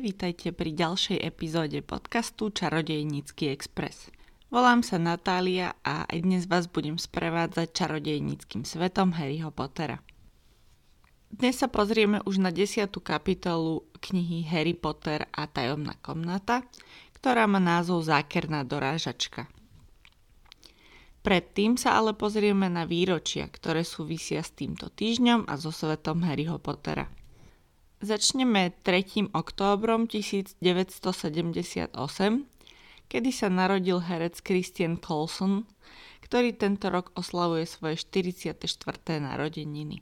vítajte pri ďalšej epizóde podcastu Čarodejnícky Express. Volám sa Natália a aj dnes vás budem sprevádzať čarodejníckým svetom Harryho Pottera. Dnes sa pozrieme už na desiatú kapitolu knihy Harry Potter a tajomná komnata, ktorá má názov Zákerná dorážačka. Predtým sa ale pozrieme na výročia, ktoré súvisia s týmto týždňom a so svetom Harryho Pottera – Začneme 3. októbrom 1978, kedy sa narodil herec Christian Coulson, ktorý tento rok oslavuje svoje 44. narodeniny.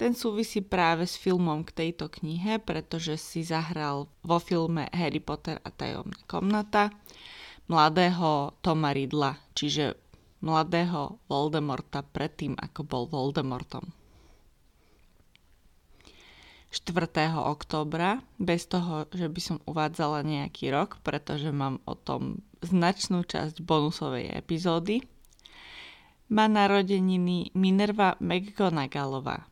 Ten súvisí práve s filmom k tejto knihe, pretože si zahral vo filme Harry Potter a tajomná komnata mladého Toma Ridla, čiže mladého Voldemorta predtým, ako bol Voldemortom. 4. októbra, bez toho, že by som uvádzala nejaký rok, pretože mám o tom značnú časť bonusovej epizódy, má narodeniny Minerva McGonagallová.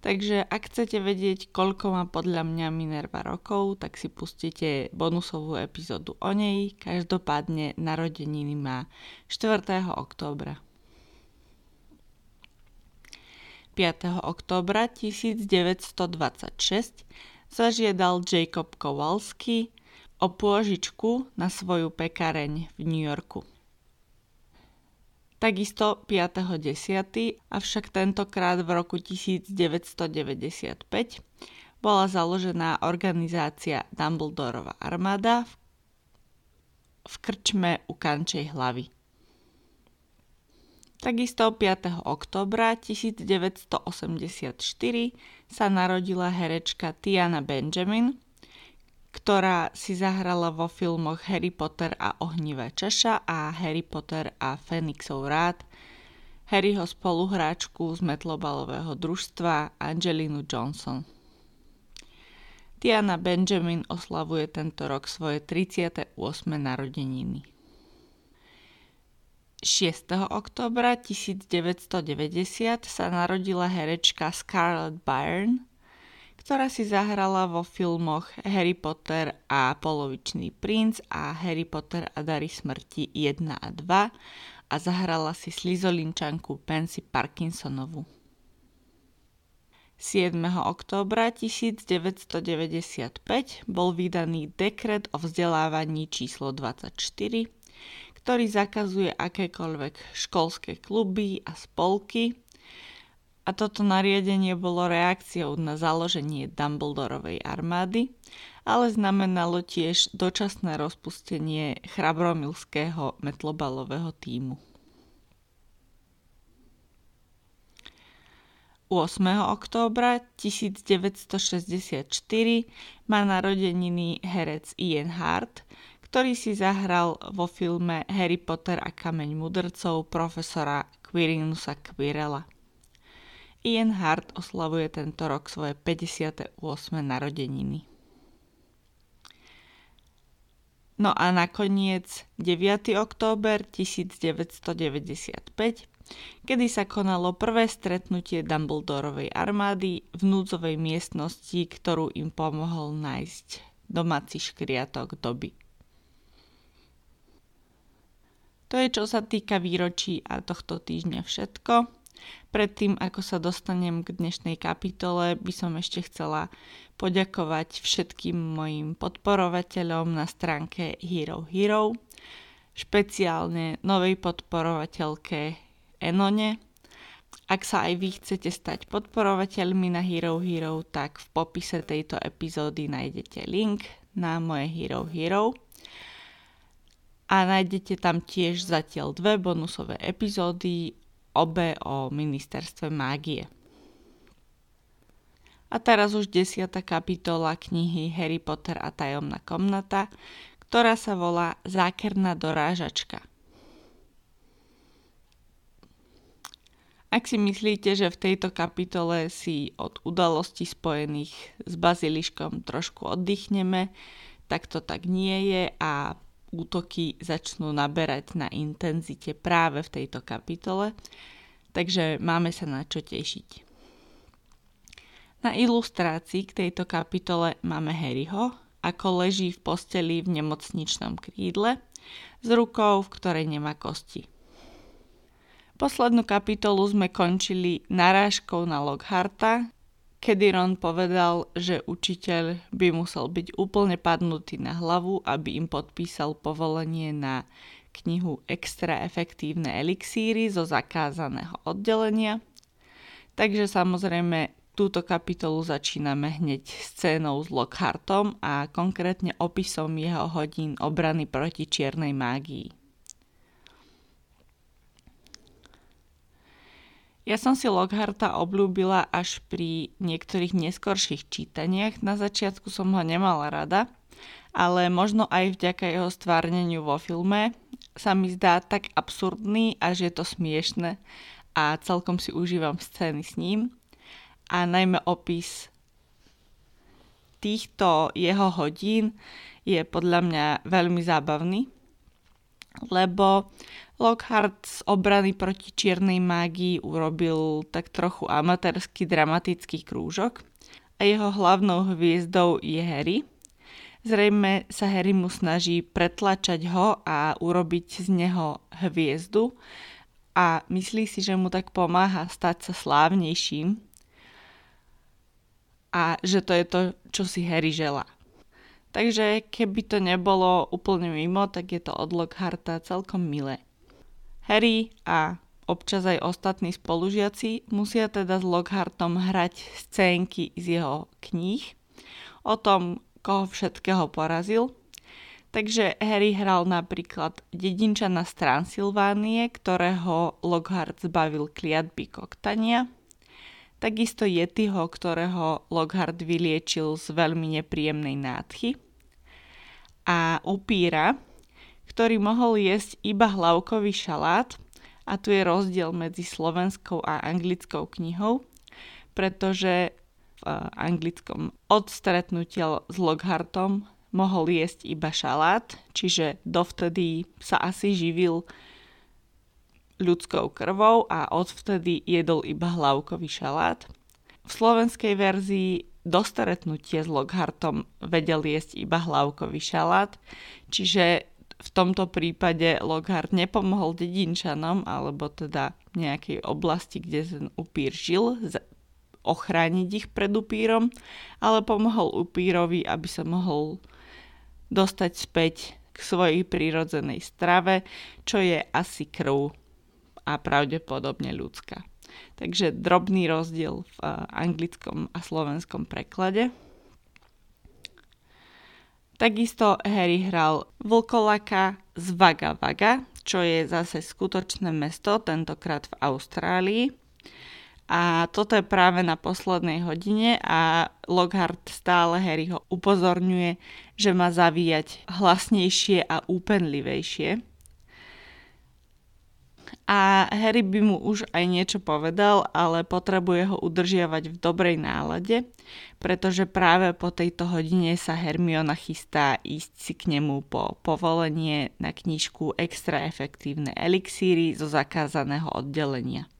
Takže ak chcete vedieť, koľko má podľa mňa Minerva rokov, tak si pustite bonusovú epizódu o nej. Každopádne narodeniny má 4. októbra. 5. októbra 1926 zažiadal Jacob Kowalski o pôžičku na svoju pekareň v New Yorku. Takisto 5.10., avšak tentokrát v roku 1995 bola založená organizácia Dumbledorova armáda v krčme u Kančej hlavy. Takisto 5. oktobra 1984 sa narodila herečka Tiana Benjamin, ktorá si zahrala vo filmoch Harry Potter a ohnivé čaša a Harry Potter a Fenixov rád, Harryho spoluhráčku z metlobalového družstva Angelinu Johnson. Tiana Benjamin oslavuje tento rok svoje 38. narodeniny. 6. oktobra 1990 sa narodila herečka Scarlett Byrne, ktorá si zahrala vo filmoch Harry Potter a Polovičný princ a Harry Potter a dary smrti 1 a 2 a zahrala si slizolinčanku Pansy Parkinsonovu. 7. októbra 1995 bol vydaný dekret o vzdelávaní číslo 24, ktorý zakazuje akékoľvek školské kluby a spolky. A toto nariadenie bolo reakciou na založenie Dumbledorovej armády, ale znamenalo tiež dočasné rozpustenie chrabromilského metlobalového týmu. 8. októbra 1964 má narodeniny herec Ian Hart, ktorý si zahral vo filme Harry Potter a kameň mudrcov profesora Quirinusa Quirela. Ian Hart oslavuje tento rok svoje 58. narodeniny. No a nakoniec 9. október 1995, kedy sa konalo prvé stretnutie Dumbledorovej armády v núdzovej miestnosti, ktorú im pomohol nájsť domáci škriatok doby. To je čo sa týka výročí a tohto týždňa všetko. Predtým, ako sa dostanem k dnešnej kapitole, by som ešte chcela poďakovať všetkým mojim podporovateľom na stránke Hero Hero, špeciálne novej podporovateľke Enone. Ak sa aj vy chcete stať podporovateľmi na Hero Hero, tak v popise tejto epizódy nájdete link na moje Hero Hero a nájdete tam tiež zatiaľ dve bonusové epizódy, obe o ministerstve mágie. A teraz už desiata kapitola knihy Harry Potter a tajomná komnata, ktorá sa volá Zákerná dorážačka. Ak si myslíte, že v tejto kapitole si od udalostí spojených s baziliškom trošku oddychneme, tak to tak nie je a útoky začnú naberať na intenzite práve v tejto kapitole, takže máme sa na čo tešiť. Na ilustrácii k tejto kapitole máme Harryho, ako leží v posteli v nemocničnom krídle s rukou, v ktorej nemá kosti. Poslednú kapitolu sme končili narážkou na Lockharta, kedy Ron povedal, že učiteľ by musel byť úplne padnutý na hlavu, aby im podpísal povolenie na knihu Extra efektívne elixíry zo zakázaného oddelenia. Takže samozrejme túto kapitolu začíname hneď scénou s Lockhartom a konkrétne opisom jeho hodín obrany proti čiernej mágii. Ja som si Lockharta obľúbila až pri niektorých neskorších čítaniach. Na začiatku som ho nemala rada, ale možno aj vďaka jeho stvárneniu vo filme sa mi zdá tak absurdný, až je to smiešne a celkom si užívam scény s ním. A najmä opis týchto jeho hodín je podľa mňa veľmi zábavný, lebo Lockhart z obrany proti čiernej mágii urobil tak trochu amatérsky dramatický krúžok a jeho hlavnou hviezdou je Harry. Zrejme sa Harry mu snaží pretlačať ho a urobiť z neho hviezdu a myslí si, že mu tak pomáha stať sa slávnejším a že to je to, čo si Harry želá. Takže keby to nebolo úplne mimo, tak je to od Lockharta celkom milé. Harry a občas aj ostatní spolužiaci musia teda s Lockhartom hrať scénky z jeho kníh o tom, koho všetkého porazil. Takže Harry hral napríklad dedinčana z Transylvánie, ktorého Lockhart zbavil kliatby koktania. Takisto Yetiho, ktorého Lockhart vyliečil z veľmi nepríjemnej nádchy. A upíra, ktorý mohol jesť iba hlavkový šalát a tu je rozdiel medzi slovenskou a anglickou knihou, pretože v anglickom od stretnutia s Lockhartom mohol jesť iba šalát, čiže dovtedy sa asi živil ľudskou krvou a odvtedy jedol iba hlavkový šalát. V slovenskej verzii do stretnutia s Lockhartom vedel jesť iba hlavkový šalát, čiže v tomto prípade Lockhart nepomohol dedinčanom, alebo teda nejakej oblasti, kde ten upír žil, ochrániť ich pred upírom, ale pomohol upírovi, aby sa mohol dostať späť k svojej prírodzenej strave, čo je asi krv a pravdepodobne ľudská. Takže drobný rozdiel v anglickom a slovenskom preklade. Takisto Harry hral vlkolaka z Vaga Vaga, čo je zase skutočné mesto, tentokrát v Austrálii. A toto je práve na poslednej hodine a Lockhart stále Harryho upozorňuje, že má zavíjať hlasnejšie a úpenlivejšie a Harry by mu už aj niečo povedal, ale potrebuje ho udržiavať v dobrej nálade, pretože práve po tejto hodine sa Hermiona chystá ísť si k nemu po povolenie na knižku Extra efektívne elixíry zo zakázaného oddelenia.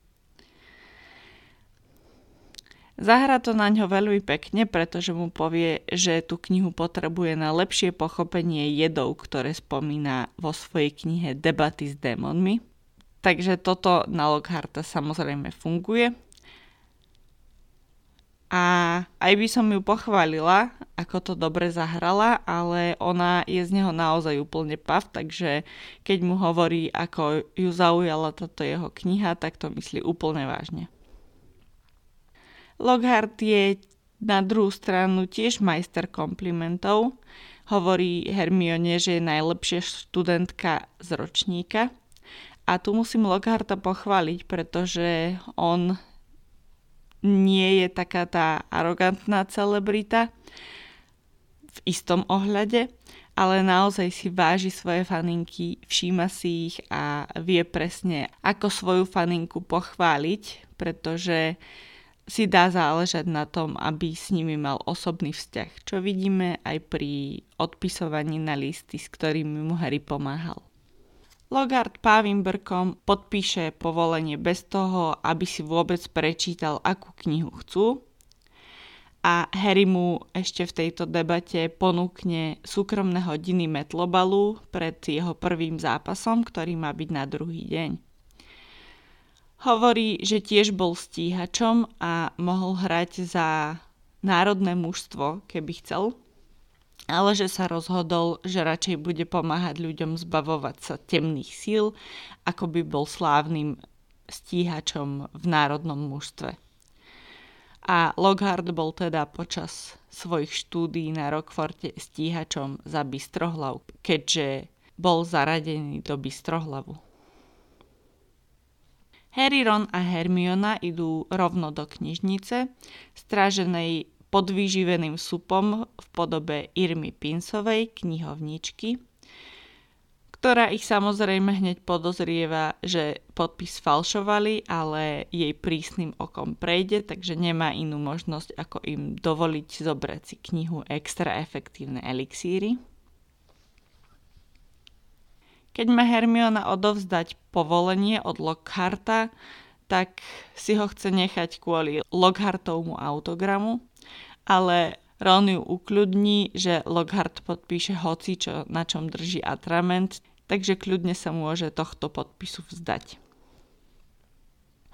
Zahra to na ňo veľmi pekne, pretože mu povie, že tú knihu potrebuje na lepšie pochopenie jedov, ktoré spomína vo svojej knihe Debaty s démonmi. Takže toto na Lockharta samozrejme funguje. A aj by som ju pochválila, ako to dobre zahrala, ale ona je z neho naozaj úplne pav, takže keď mu hovorí, ako ju zaujala táto jeho kniha, tak to myslí úplne vážne. Lockhart je na druhú stranu tiež majster komplimentov. Hovorí Hermione, že je najlepšia študentka z ročníka a tu musím Lockharta pochváliť, pretože on nie je taká tá arogantná celebrita v istom ohľade, ale naozaj si váži svoje faninky, všíma si ich a vie presne, ako svoju faninku pochváliť, pretože si dá záležať na tom, aby s nimi mal osobný vzťah, čo vidíme aj pri odpisovaní na listy, s ktorými mu Harry pomáhal. Logard pávým brkom podpíše povolenie bez toho, aby si vôbec prečítal, akú knihu chcú. a Harry mu ešte v tejto debate ponúkne súkromné hodiny metlobalu pred jeho prvým zápasom, ktorý má byť na druhý deň. Hovorí, že tiež bol stíhačom a mohol hrať za národné mužstvo, keby chcel, ale že sa rozhodol, že radšej bude pomáhať ľuďom zbavovať sa temných síl, ako by bol slávnym stíhačom v národnom mužstve. A Lockhart bol teda počas svojich štúdí na Rockforte stíhačom za Bystrohlav, keďže bol zaradený do Bystrohlavu. Harry, Ron a Hermiona idú rovno do knižnice, stráženej podvýživeným supom v podobe Irmy Pinsovej, knihovničky, ktorá ich samozrejme hneď podozrieva, že podpis falšovali, ale jej prísnym okom prejde, takže nemá inú možnosť, ako im dovoliť zobrať si knihu Extra efektívne elixíry. Keď má Hermiona odovzdať povolenie od Lockharta, tak si ho chce nechať kvôli Lockhartovmu autogramu, ale Ron ju ukľudní, že Lockhart podpíše hoci, čo, na čom drží atrament, takže kľudne sa môže tohto podpisu vzdať.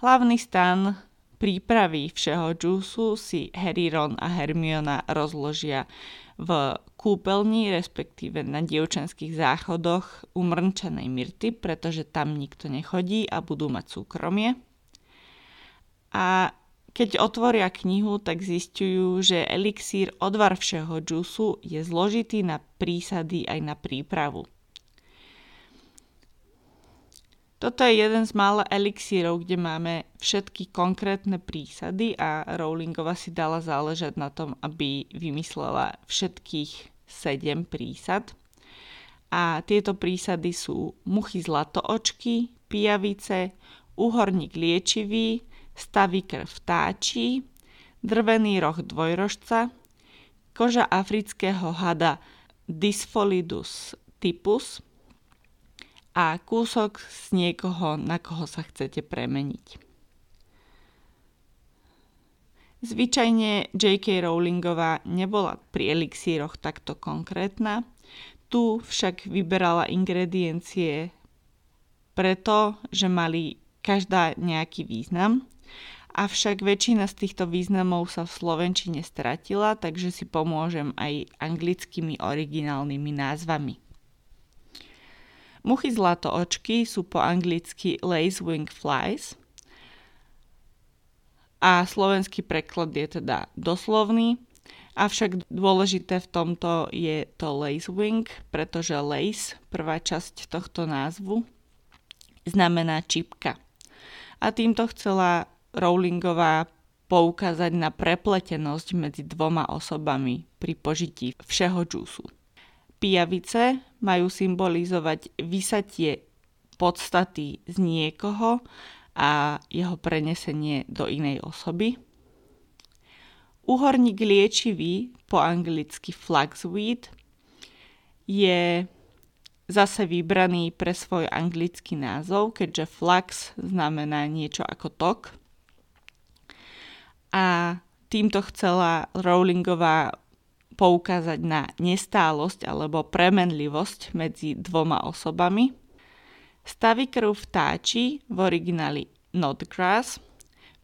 Hlavný stan prípravy všeho džúsu si Harry, Ron a Hermiona rozložia v kúpeľni, respektíve na dievčenských záchodoch umrnčenej Myrty, pretože tam nikto nechodí a budú mať súkromie. A keď otvoria knihu, tak zistujú, že elixír odvar všeho džusu je zložitý na prísady aj na prípravu. Toto je jeden z mála elixírov, kde máme všetky konkrétne prísady a Rowlingova si dala záležať na tom, aby vymyslela všetkých 7 prísad. A tieto prísady sú muchy zlatoočky, pijavice, uhorník liečivý, krv vtáčí, drvený roh dvojrožca, koža afrického hada Dyspholidus typus a kúsok z niekoho, na koho sa chcete premeniť. Zvyčajne J.K. Rowlingová nebola pri elixíroch takto konkrétna, tu však vyberala ingrediencie preto, že mali každá nejaký význam avšak väčšina z týchto významov sa v slovenčine stratila, takže si pomôžem aj anglickými originálnymi názvami. Muchy zlatoočky sú po anglicky lacewing flies a slovenský preklad je teda doslovný, avšak dôležité v tomto je to lacewing, pretože lace, prvá časť tohto názvu, znamená čipka. A týmto chcela Rowlingová poukázať na prepletenosť medzi dvoma osobami pri požití všeho džúsu. Pijavice majú symbolizovať vysatie podstaty z niekoho a jeho prenesenie do inej osoby. Uhorník liečivý, po anglicky flaxweed, je zase vybraný pre svoj anglický názov, keďže flax znamená niečo ako tok a týmto chcela Rowlingová poukázať na nestálosť alebo premenlivosť medzi dvoma osobami. Stavy krv vtáči v origináli Notgrass,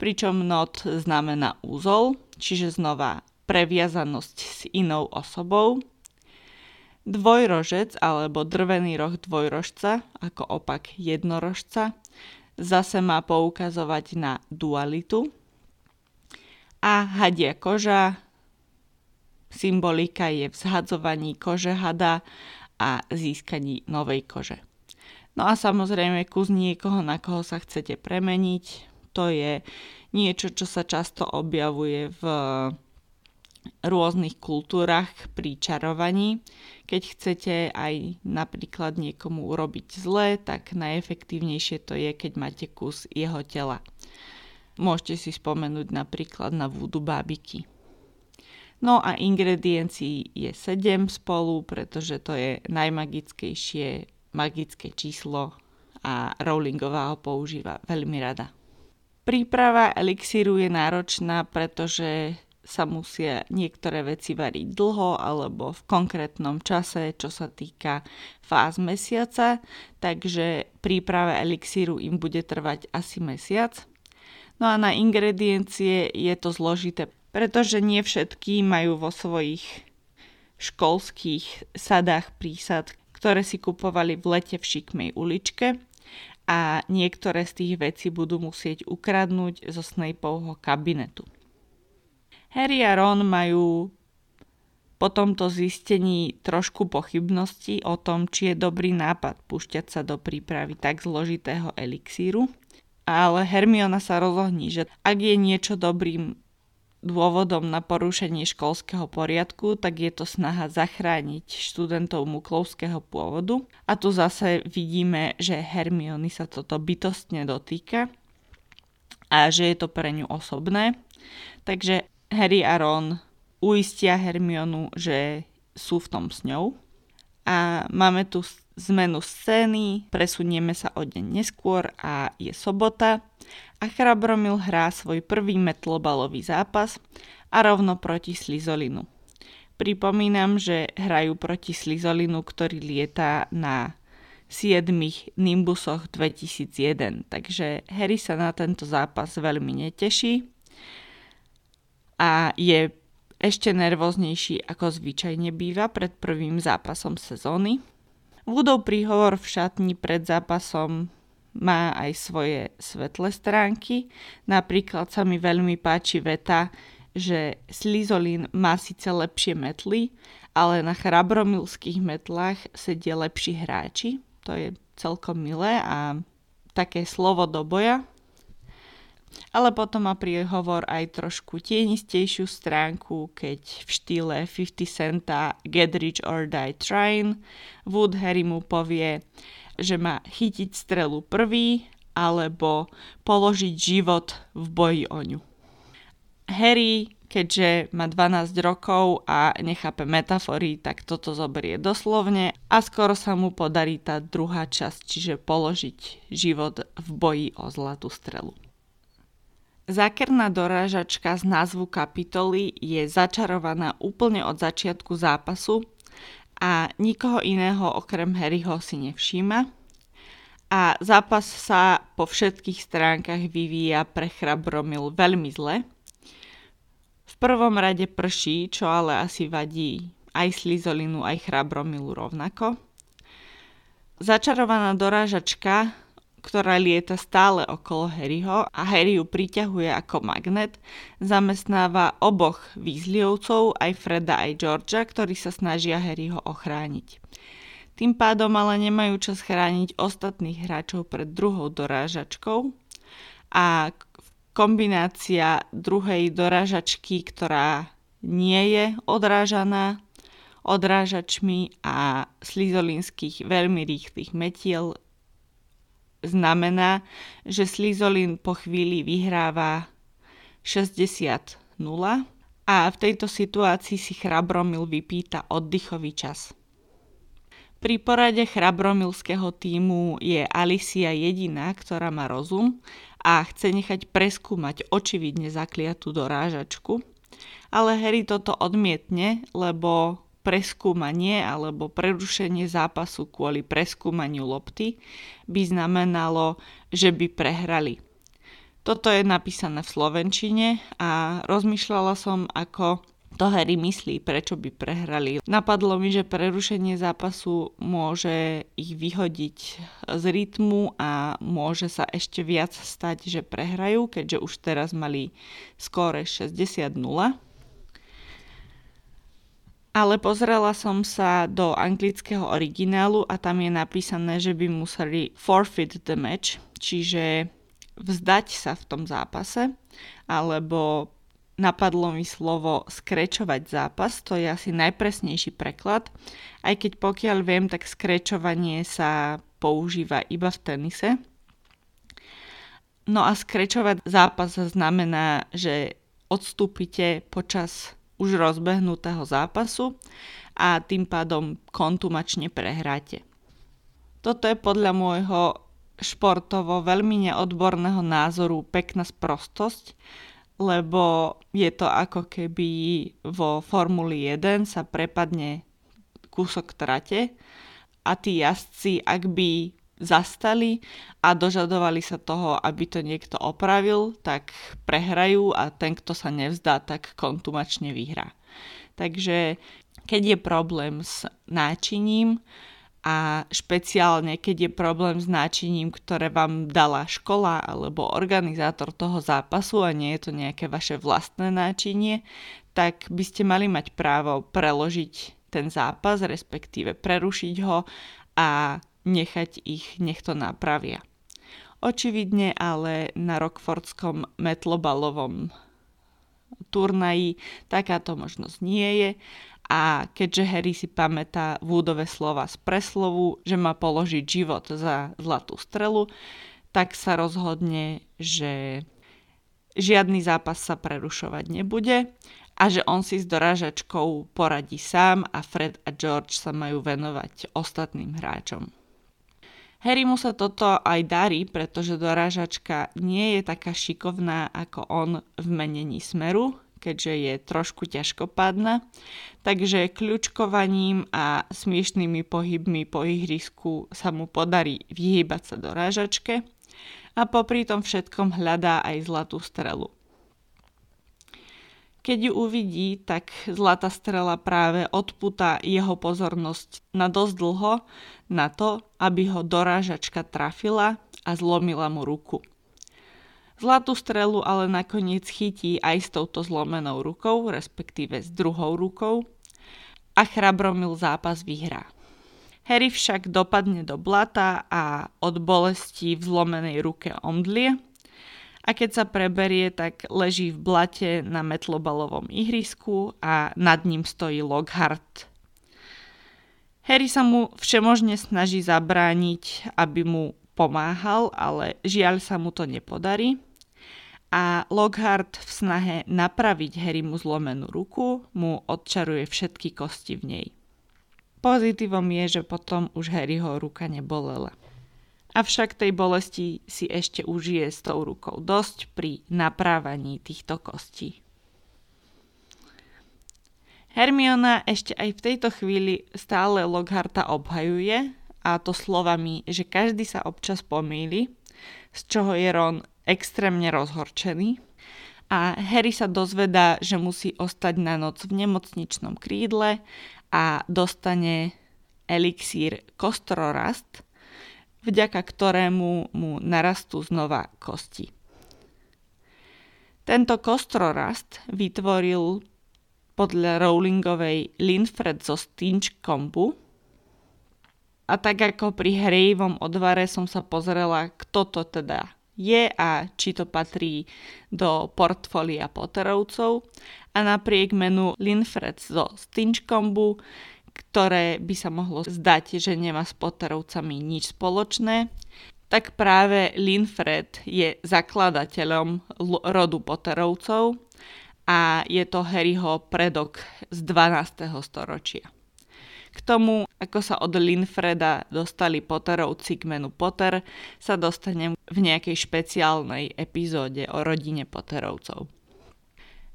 pričom not znamená úzol, čiže znova previazanosť s inou osobou. Dvojrožec alebo drvený roh dvojrožca ako opak jednorožca zase má poukazovať na dualitu, a hadia koža. Symbolika je v zhadzovaní kože hada a získaní novej kože. No a samozrejme kus niekoho, na koho sa chcete premeniť, to je niečo, čo sa často objavuje v rôznych kultúrach pri čarovaní. Keď chcete aj napríklad niekomu urobiť zle, tak najefektívnejšie to je, keď máte kus jeho tela. Môžete si spomenúť napríklad na vúdu bábiky. No a ingrediencií je 7 spolu, pretože to je najmagickejšie magické číslo a Rowlingová ho používa veľmi rada. Príprava elixíru je náročná, pretože sa musia niektoré veci variť dlho alebo v konkrétnom čase, čo sa týka fáz mesiaca, takže príprava elixíru im bude trvať asi mesiac. No a na ingrediencie je to zložité, pretože nie všetky majú vo svojich školských sadách prísad, ktoré si kupovali v lete v šikmej uličke a niektoré z tých vecí budú musieť ukradnúť zo Snapeovho kabinetu. Harry a Ron majú po tomto zistení trošku pochybnosti o tom, či je dobrý nápad púšťať sa do prípravy tak zložitého elixíru, ale Hermiona sa rozhodní, že ak je niečo dobrým dôvodom na porušenie školského poriadku, tak je to snaha zachrániť študentov muklovského pôvodu. A tu zase vidíme, že Hermiony sa toto bytostne dotýka a že je to pre ňu osobné. Takže Harry a Ron uistia Hermionu, že sú v tom s ňou. A máme tu zmenu scény, presunieme sa o deň neskôr a je sobota a Chrabromil hrá svoj prvý metlobalový zápas a rovno proti Slizolinu. Pripomínam, že hrajú proti Slizolinu, ktorý lieta na 7 Nimbusoch 2001, takže Harry sa na tento zápas veľmi neteší a je ešte nervóznejší ako zvyčajne býva pred prvým zápasom sezóny. Woodov príhovor v šatni pred zápasom má aj svoje svetlé stránky. Napríklad sa mi veľmi páči veta, že Slizolin má síce lepšie metly, ale na chrabromilských metlách sedia lepší hráči. To je celkom milé a také slovo do boja, ale potom má príhovor aj trošku tienistejšiu stránku, keď v štýle 50 centa Get Rich or Die Trying Wood Harry mu povie, že má chytiť strelu prvý alebo položiť život v boji o ňu. Harry, keďže má 12 rokov a nechápe metafory, tak toto zoberie doslovne a skoro sa mu podarí tá druhá časť, čiže položiť život v boji o zlatú strelu. Zákerná dorážačka z názvu kapitoly je začarovaná úplne od začiatku zápasu a nikoho iného okrem Harryho si nevšíma. A zápas sa po všetkých stránkach vyvíja pre Chrabromil veľmi zle. V prvom rade prší, čo ale asi vadí aj Slizolinu, aj Chrabromilu rovnako. Začarovaná dorážačka ktorá lieta stále okolo Harryho a Harry ju priťahuje ako magnet, zamestnáva oboch výzliovcov, aj Freda, aj Georgia, ktorí sa snažia Harryho ochrániť. Tým pádom ale nemajú čas chrániť ostatných hráčov pred druhou dorážačkou a kombinácia druhej dorážačky, ktorá nie je odrážaná odrážačmi a slizolinských veľmi rýchlych metiel znamená, že Slizolin po chvíli vyhráva 60-0 a v tejto situácii si Chrabromil vypýta oddychový čas. Pri porade chrabromilského týmu je Alicia jediná, ktorá má rozum a chce nechať preskúmať očividne zakliatú dorážačku, ale Harry toto odmietne, lebo preskúmanie alebo prerušenie zápasu kvôli preskúmaniu lopty by znamenalo, že by prehrali. Toto je napísané v slovenčine a rozmýšľala som, ako to Harry myslí, prečo by prehrali. Napadlo mi, že prerušenie zápasu môže ich vyhodiť z rytmu a môže sa ešte viac stať, že prehrajú, keďže už teraz mali skóre 60-0 ale pozrela som sa do anglického originálu a tam je napísané, že by museli forfeit the match, čiže vzdať sa v tom zápase, alebo napadlo mi slovo skrečovať zápas, to je asi najpresnejší preklad, aj keď pokiaľ viem, tak skrečovanie sa používa iba v tenise. No a skrečovať zápas znamená, že odstúpite počas už rozbehnutého zápasu a tým pádom kontumačne prehráte. Toto je podľa môjho športovo veľmi neodborného názoru pekná sprostosť, lebo je to ako keby vo Formuli 1 sa prepadne kúsok trate a tí jazdci, ak by zastali a dožadovali sa toho, aby to niekto opravil, tak prehrajú a ten, kto sa nevzdá, tak kontumačne vyhrá. Takže keď je problém s náčiním a špeciálne keď je problém s náčiním, ktoré vám dala škola alebo organizátor toho zápasu a nie je to nejaké vaše vlastné náčinie, tak by ste mali mať právo preložiť ten zápas, respektíve prerušiť ho a nechať ich, nech to napravia. Očividne ale na Rockfordskom metlobalovom turnaji takáto možnosť nie je a keďže Harry si pamätá Woodové slova z preslovu, že má položiť život za zlatú strelu, tak sa rozhodne, že žiadny zápas sa prerušovať nebude a že on si s dorážačkou poradí sám a Fred a George sa majú venovať ostatným hráčom. Harrymu sa toto aj darí, pretože dorážačka nie je taká šikovná ako on v menení smeru, keďže je trošku ťažkopádna. Takže kľúčkovaním a smiešnými pohybmi po ihrisku sa mu podarí vyhýbať sa dorážačke a popri tom všetkom hľadá aj zlatú strelu. Keď ju uvidí, tak zlatá strela práve odputa jeho pozornosť na dosť dlho na to, aby ho dorážačka trafila a zlomila mu ruku. Zlatú strelu ale nakoniec chytí aj s touto zlomenou rukou, respektíve s druhou rukou a chrabromil zápas vyhrá. Harry však dopadne do blata a od bolesti v zlomenej ruke omdlie a keď sa preberie, tak leží v blate na metlobalovom ihrisku a nad ním stojí Lockhart. Harry sa mu všemožne snaží zabrániť, aby mu pomáhal, ale žiaľ sa mu to nepodarí. A Lockhart v snahe napraviť Harrymu zlomenú ruku mu odčaruje všetky kosti v nej. Pozitívom je, že potom už Harryho ruka nebolela. Avšak tej bolesti si ešte užije s tou rukou dosť pri naprávaní týchto kostí. Hermiona ešte aj v tejto chvíli stále Lockharta obhajuje, a to slovami, že každý sa občas pomýli, z čoho je Ron extrémne rozhorčený. A Harry sa dozvedá, že musí ostať na noc v nemocničnom krídle a dostane elixír Kostrorast, vďaka ktorému mu narastú znova kosti. Tento kostrorast vytvoril podľa Rowlingovej Linfred zo Stinchcombu a tak ako pri Hrejivom odvare som sa pozrela, kto to teda je a či to patrí do portfólia Potterovcov a napriek menu Linfred zo Stinchcombu ktoré by sa mohlo zdať, že nemá s Potterovcami nič spoločné, tak práve Linfred je zakladateľom rodu Potterovcov a je to Harryho predok z 12. storočia. K tomu, ako sa od Linfreda dostali Potterovci k menu Potter, sa dostanem v nejakej špeciálnej epizóde o rodine Potterovcov.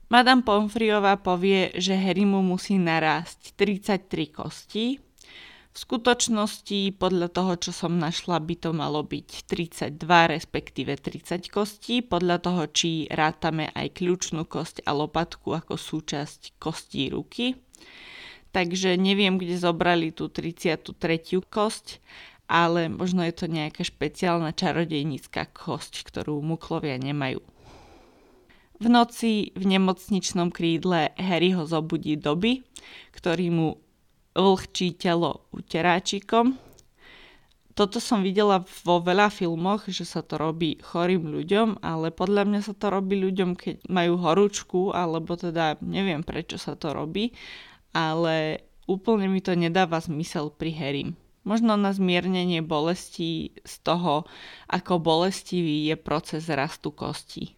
Madame Pomfriová povie, že Harry mu musí narásť 33 kostí. V skutočnosti, podľa toho, čo som našla, by to malo byť 32, respektíve 30 kostí, podľa toho, či rátame aj kľúčnú kosť a lopatku ako súčasť kostí ruky. Takže neviem, kde zobrali tú 33. kosť, ale možno je to nejaká špeciálna čarodejnícka kosť, ktorú muklovia nemajú. V noci v nemocničnom krídle Harry ho zobudí doby, ktorý mu vlhčí telo uteráčikom. Toto som videla vo veľa filmoch, že sa to robí chorým ľuďom, ale podľa mňa sa to robí ľuďom, keď majú horúčku, alebo teda neviem prečo sa to robí, ale úplne mi to nedáva zmysel pri Harrym. Možno na zmiernenie bolesti z toho, ako bolestivý je proces rastu kostí.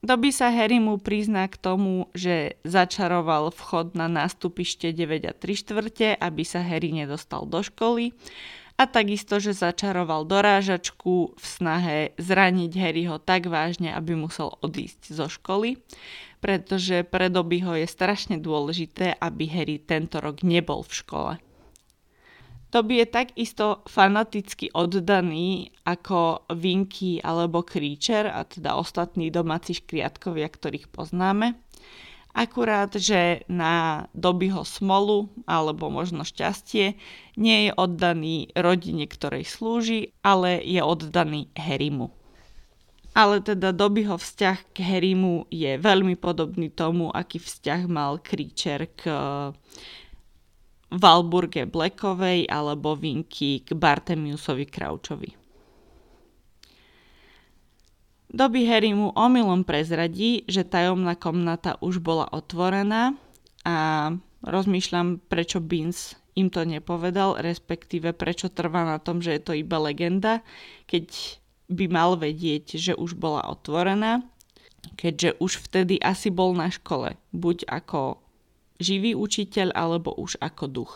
Doby sa Harry mu prizná k tomu, že začaroval vchod na nástupište 9 a 3 štvrte, aby sa Harry nedostal do školy A takisto, že začaroval dorážačku v snahe zraniť Harryho tak vážne, aby musel odísť zo školy, pretože pre Dobbyho je strašne dôležité, aby Harry tento rok nebol v škole. Dobby je takisto fanaticky oddaný ako Vinky alebo Creature, a teda ostatní domáci škriatkovia, ktorých poznáme. Akurát, že na Dobbyho smolu alebo možno šťastie nie je oddaný rodine, ktorej slúži, ale je oddaný Harrymu. Ale teda Dobbyho vzťah k Harrymu je veľmi podobný tomu, aký vzťah mal Creature k Valburge Blackovej alebo Vinky k Bartemiusovi Crouchovi. Dobby Harry mu omylom prezradí, že tajomná komnata už bola otvorená a rozmýšľam, prečo Beans im to nepovedal, respektíve prečo trvá na tom, že je to iba legenda, keď by mal vedieť, že už bola otvorená, keďže už vtedy asi bol na škole, buď ako živý učiteľ alebo už ako duch.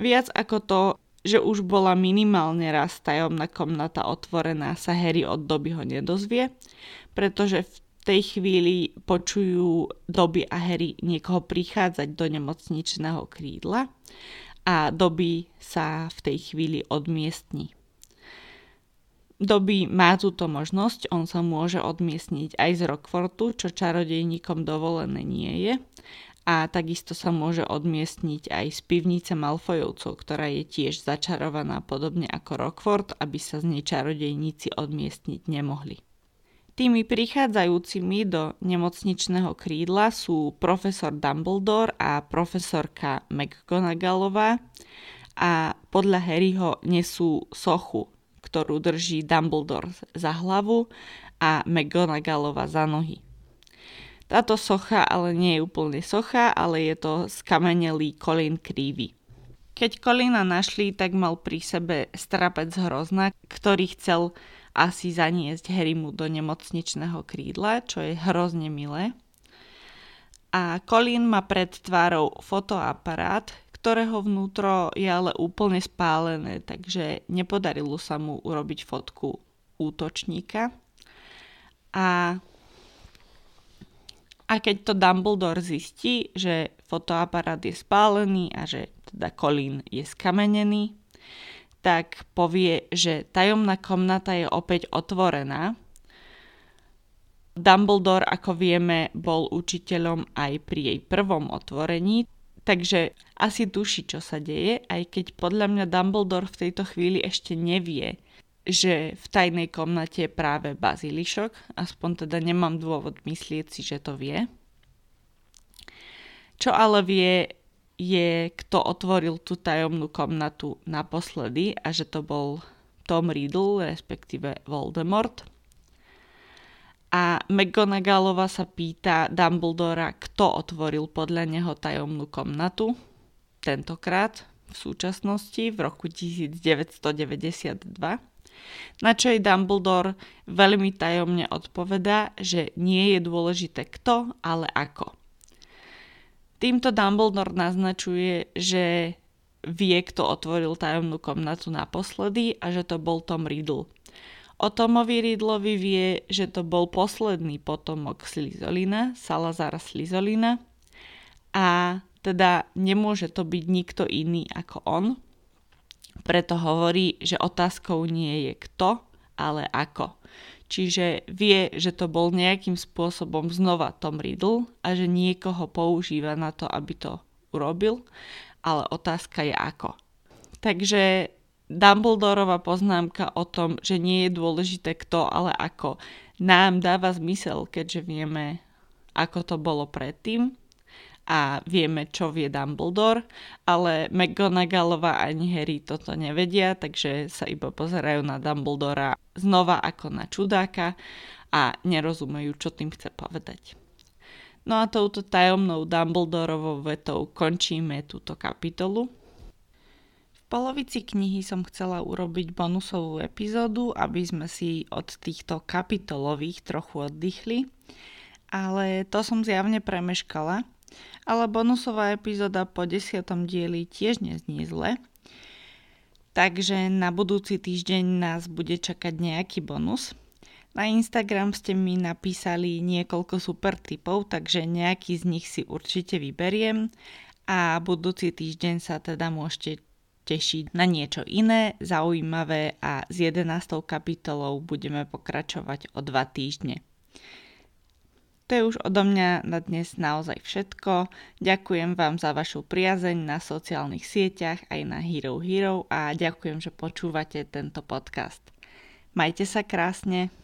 Viac ako to, že už bola minimálne raz tajomná komnata otvorená, sa Harry od doby ho nedozvie, pretože v tej chvíli počujú Doby a Harry niekoho prichádzať do nemocničného krídla a Doby sa v tej chvíli odmiestni. Doby má túto možnosť, on sa môže odmiestniť aj z Rockfortu, čo čarodejníkom dovolené nie je a takisto sa môže odmiestniť aj z pivnice Malfojovcov, ktorá je tiež začarovaná podobne ako Rockford, aby sa z nej čarodejníci odmiestniť nemohli. Tými prichádzajúcimi do nemocničného krídla sú profesor Dumbledore a profesorka McGonagallová a podľa Harryho nesú sochu, ktorú drží Dumbledore za hlavu a McGonagallova za nohy. Táto socha ale nie je úplne socha, ale je to skamenelý Colin Creevy. Keď Colina našli, tak mal pri sebe strapec hrozna, ktorý chcel asi zaniesť Harrymu do nemocničného krídla, čo je hrozne milé. A Colin má pred tvárou fotoaparát, ktorého vnútro je ale úplne spálené, takže nepodarilo sa mu urobiť fotku útočníka. A a keď to Dumbledore zistí, že fotoaparát je spálený a že teda Colin je skamenený, tak povie, že tajomná komnata je opäť otvorená. Dumbledore, ako vieme, bol učiteľom aj pri jej prvom otvorení, takže asi tuší, čo sa deje, aj keď podľa mňa Dumbledore v tejto chvíli ešte nevie, že v tajnej komnate je práve bazilišok, aspoň teda nemám dôvod myslieť si, že to vie. Čo ale vie, je, kto otvoril tú tajomnú komnatu naposledy a že to bol Tom Riddle, respektíve Voldemort. A McGonagallova sa pýta Dumbledora, kto otvoril podľa neho tajomnú komnatu, tentokrát v súčasnosti v roku 1992 na čo jej Dumbledore veľmi tajomne odpovedá, že nie je dôležité kto, ale ako. Týmto Dumbledore naznačuje, že vie, kto otvoril tajomnú komnatu naposledy a že to bol Tom Riddle. O Tomovi Riddlovi vie, že to bol posledný potomok Slizolina, Salazara Slizolina a teda nemôže to byť nikto iný ako on, preto hovorí, že otázkou nie je kto, ale ako. Čiže vie, že to bol nejakým spôsobom znova Tom Riddle a že niekoho používa na to, aby to urobil, ale otázka je ako. Takže Dumbledorova poznámka o tom, že nie je dôležité kto, ale ako, nám dáva zmysel, keďže vieme, ako to bolo predtým a vieme, čo vie Dumbledore, ale McGonagallova ani Harry toto nevedia, takže sa iba pozerajú na Dumbledora znova ako na čudáka a nerozumejú, čo tým chce povedať. No a touto tajomnou Dumbledorovou vetou končíme túto kapitolu. V polovici knihy som chcela urobiť bonusovú epizódu, aby sme si od týchto kapitolových trochu oddychli, ale to som zjavne premeškala ale bonusová epizóda po desiatom dieli tiež neznie zle. Takže na budúci týždeň nás bude čakať nejaký bonus. Na Instagram ste mi napísali niekoľko super tipov, takže nejaký z nich si určite vyberiem a budúci týždeň sa teda môžete tešiť na niečo iné, zaujímavé a s 11. kapitolou budeme pokračovať o dva týždne. To je už odo mňa na dnes naozaj všetko. Ďakujem vám za vašu priazeň na sociálnych sieťach aj na Hero Hero a ďakujem, že počúvate tento podcast. Majte sa krásne.